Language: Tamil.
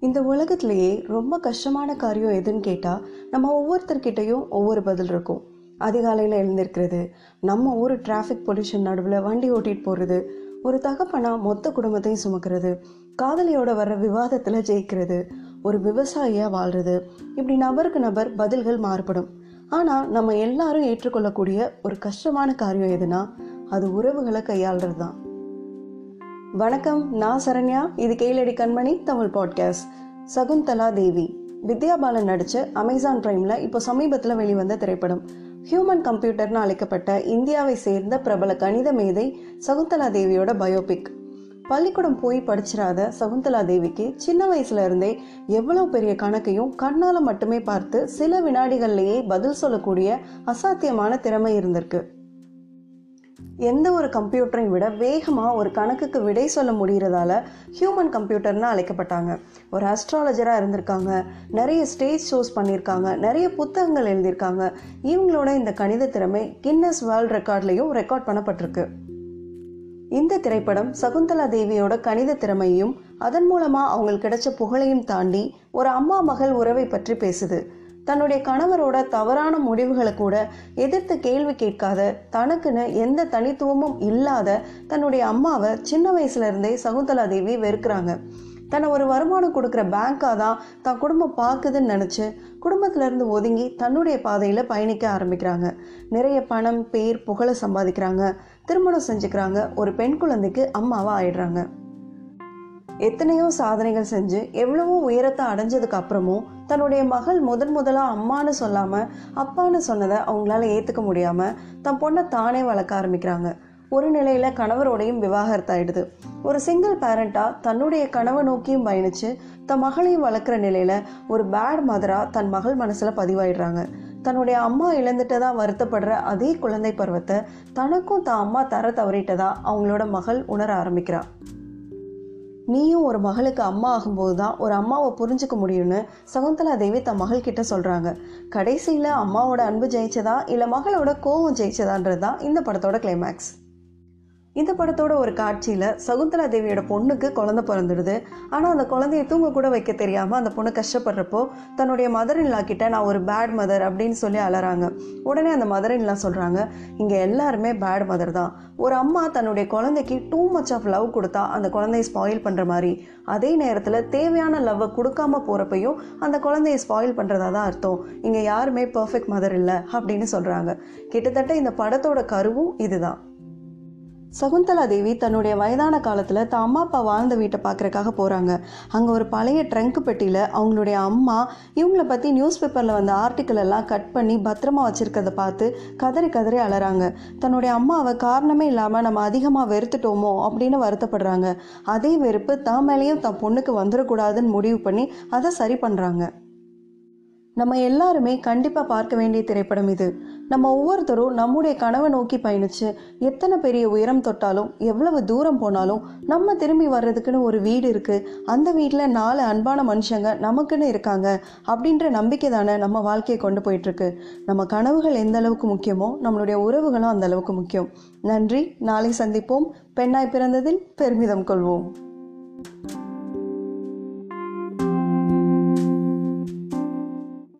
இந்த உலகத்திலேயே ரொம்ப கஷ்டமான காரியம் எதுன்னு கேட்டால் நம்ம ஒவ்வொருத்தர்கிட்டையும் ஒவ்வொரு பதில் இருக்கும். அதிகாலையில் எழுந்திருக்கிறது நம்ம ஒரு டிராஃபிக் பொல்யூஷன் நடுவில் வண்டி ஓட்டிகிட்டு போகிறது ஒரு தகப்பனா மொத்த குடும்பத்தையும் சுமக்கிறது காதலியோட வர்ற விவாதத்தில் ஜெயிக்கிறது ஒரு விவசாயியாக வாழ்கிறது இப்படி நபருக்கு நபர் பதில்கள் மாறுபடும். ஆனால் நம்ம எல்லாரும் ஏற்றுக்கொள்ளக்கூடிய ஒரு கஷ்டமான காரியம் எதுனா அது உறவுகளை கையாளுறது தான் வணக்கம் நான் சரண்யா. இது கேளடி கண்மணி தமிழ் பாட்காஸ்ட் சகுந்தலா தேவி. வித்யா பாலன் நடிச்ச அமேசான் பிரைம்ல இப்போ சமீபத்தில் வெளிவந்த திரைப்படம். ஹியூமன் கம்ப்யூட்டர்னு அழைக்கப்பட்ட இந்தியாவை சேர்ந்த பிரபல கணித மேதை சகுந்தலா தேவியோட பயோபிக் பள்ளிக்கூடம் போய் படிச்சிடாத சகுந்தலா தேவிக்கு சின்ன வயசுல இருந்தே எவ்வளவு பெரிய கணக்கையும் கண்ணால மட்டுமே பார்த்து சில வினாடிகள்லேயே பதில் சொல்லக்கூடிய அசாத்தியமான திறமை இருந்திருக்கு. எந்த ஒரு கம்ப்யூட்டரையும் விட வேகமாக ஒரு கணக்குக்கு விடை சொல்ல முடிகிறதால ஹியூமன் கம்ப்யூட்டர்னு அழைக்கப்பட்டாங்க. ஒரு அஸ்ட்ராலஜராக இருந்திருக்காங்க. நிறைய ஸ்டேஜ் ஷோஸ் பண்ணியிருக்காங்க. நிறைய புத்தகங்கள் எழுதியிருக்காங்க. இவங்களோட இந்த கணித திறமை கின்னஸ் வேர்ல்ட் ரெக்கார்ட்லேயும் ரெக்கார்ட் பண்ணப்பட்டிருக்கு. இந்த திரைப்படம் சகுந்தலா தேவியோட கணித திறமையும் அதன் மூலமாக அவங்களுக்கு கிடைச்ச புகழையும் தாண்டி ஒரு அம்மா மகள் உறவை பற்றி பேசுது. தன்னுடைய கணவரோட தவறான முடிவுகளை கூட எதிர்த்து கேள்வி கேட்காத தனக்குன்னு எந்த தனித்துவமும் இல்லாத தன்னுடைய அம்மாவை சின்ன வயசுல இருந்தே சகுந்தலா தேவி வெறுக்கிறாங்க. தன்னை ஒரு வருமானம் கொடுக்குற பேங்காக தான் தான் குடும்பம் பார்க்குதுன்னு நினச்சி குடும்பத்திலேருந்து ஒதுங்கி தன்னுடைய பாதையில் பயணிக்க ஆரம்பிக்கிறாங்க. நிறைய பணம் பேர் புகழை சம்பாதிக்கிறாங்க. திருமணம் செஞ்சுக்கிறாங்க. ஒரு பெண் குழந்தைக்கு அம்மாவாக ஆயிடுறாங்க. எத்தனையோ சாதனைகள் செஞ்சு எவ்வளவோ உயரத்தை அடைஞ்சதுக்கு அப்புறமும் தன்னுடைய மகள் முதன் முதலாக அம்மான்னு சொல்லாமல் அப்பான்னு சொன்னதை அவங்களால ஏற்றுக்க முடியாமல் தன் பொண்ணை தானே வளர்க்க ஆரம்பிக்கிறாங்க. ஒரு நிலையில் கணவரோடையும் விவாகரத்தாயிடுது ஒரு சிங்கிள் பேரண்ட்டாக தன்னுடைய கனவை நோக்கியும் பயணித்து தன் மகளையும் வளர்க்குற நிலையில் ஒரு பேட் மதராக தன் மகள் மனசில் பதிவாயிடுறாங்க. தன்னுடைய அம்மா இழந்துட்டதா வருத்தப்படுற அதே குழந்தை பருவத்தை தனக்கும் தான் அம்மா தர தவறிட்டதா அவங்களோட மகள் உணர ஆரம்பிக்கிறான் நீயும் ஒரு மகளுக்கு அம்மா ஆகும்போது தான் ஒரு அம்மாவை புரிஞ்சுக்க முடியும்னு சகுந்தலா தேவி தன் மகள்கிட்ட சொல்கிறாங்க கடைசியில் அம்மாவோட அன்பு ஜெயிச்சதா இல்லை மகளோட கோவம் ஜெயிச்சதான்றது தான் இந்த படத்தோட கிளைமேக்ஸ் இந்த படத்தோட ஒரு காட்சியில் சகுந்தலா தேவியோட பொண்ணுக்கு குழந்தை பிறந்துடுது. ஆனால் அந்த குழந்தைய தூங்க கூட வைக்க தெரியாமல் அந்த பொண்ணு கஷ்டப்படுறப்போ தன்னுடைய மதர் இன்லா கிட்ட நான் ஒரு பேட் மதர் அப்படின்னு சொல்லி அலறாங்க. உடனே அந்த மதர் இன்லா சொல்கிறாங்க இங்கே எல்லாருமே பேட் மதர் தான். ஒரு அம்மா தன்னுடைய குழந்தைக்கு டூ மச் ஆஃப் லவ் கொடுத்தா அந்த குழந்தைய ஸ்பாயில் பண்ணுற மாதிரி. அதே நேரத்தில் தேவையான லவ்வை கொடுக்காம போகிறப்பையும் அந்த குழந்தைய ஸ்பாயில் பண்ணுறதா தான் அர்த்தம். இங்கே யாருமே பர்ஃபெக்ட் மதர் இல்லை அப்படின்னு சொல்கிறாங்க கிட்டத்தட்ட இந்த படத்தோட கருவும் இதுதான். சகுந்தலா தேவி தன்னுடைய வயதான காலத்தில் தான் அம்மா அப்பா வாழ்ந்த வீட்டை பார்க்குறக்காக போகிறாங்க அங்கே ஒரு பழைய ட்ரங்க் பெட்டியில் அவங்களுடைய அம்மா இவங்கள பற்றி நியூஸ் பேப்பரில் வந்த ஆர்டிக்கல் எல்லாம் கட் பண்ணி பத்திரமா வச்சுருக்கதை பார்த்து கதறி கதறி அலறாங்க. தன்னுடைய அம்மாவை காரணமே இல்லாமல் நம்ம அதிகமாக வெறுத்துட்டோமோ அப்படின்னு வருத்தப்படுறாங்க. அதே வெறுப்பு தான் மேலேயும் தன் பொண்ணுக்கு வந்துடக்கூடாதுன்னு முடிவு பண்ணி அதை சரி பண்ணுறாங்க நம்ம எல்லாருமே கண்டிப்பாக பார்க்க வேண்டிய திரைப்படம் இது. நம்ம ஒவ்வொருத்தரும் நம்முடைய கனவை நோக்கி பயணித்து எத்தனை பெரிய உயரம் தொட்டாலும் எவ்வளவு தூரம் போனாலும் நம்ம திரும்பி வர்றதுக்குன்னு ஒரு வீடு இருக்குது அந்த வீட்டில் நாலு அன்பான மனுஷங்க நமக்குன்னு இருக்காங்க அப்படின்ற நம்பிக்கை தானே நம்ம வாழ்க்கையை கொண்டு போயிட்டுருக்கு. நம்ம கனவுகள் எந்த அளவுக்கு முக்கியமோ நம்மளுடைய உறவுகளும் அந்த அளவுக்கு முக்கியம். நன்றி. நாளை சந்திப்போம். பெண்ணாய் பிறந்ததில் பெருமிதம் கொள்வோம்.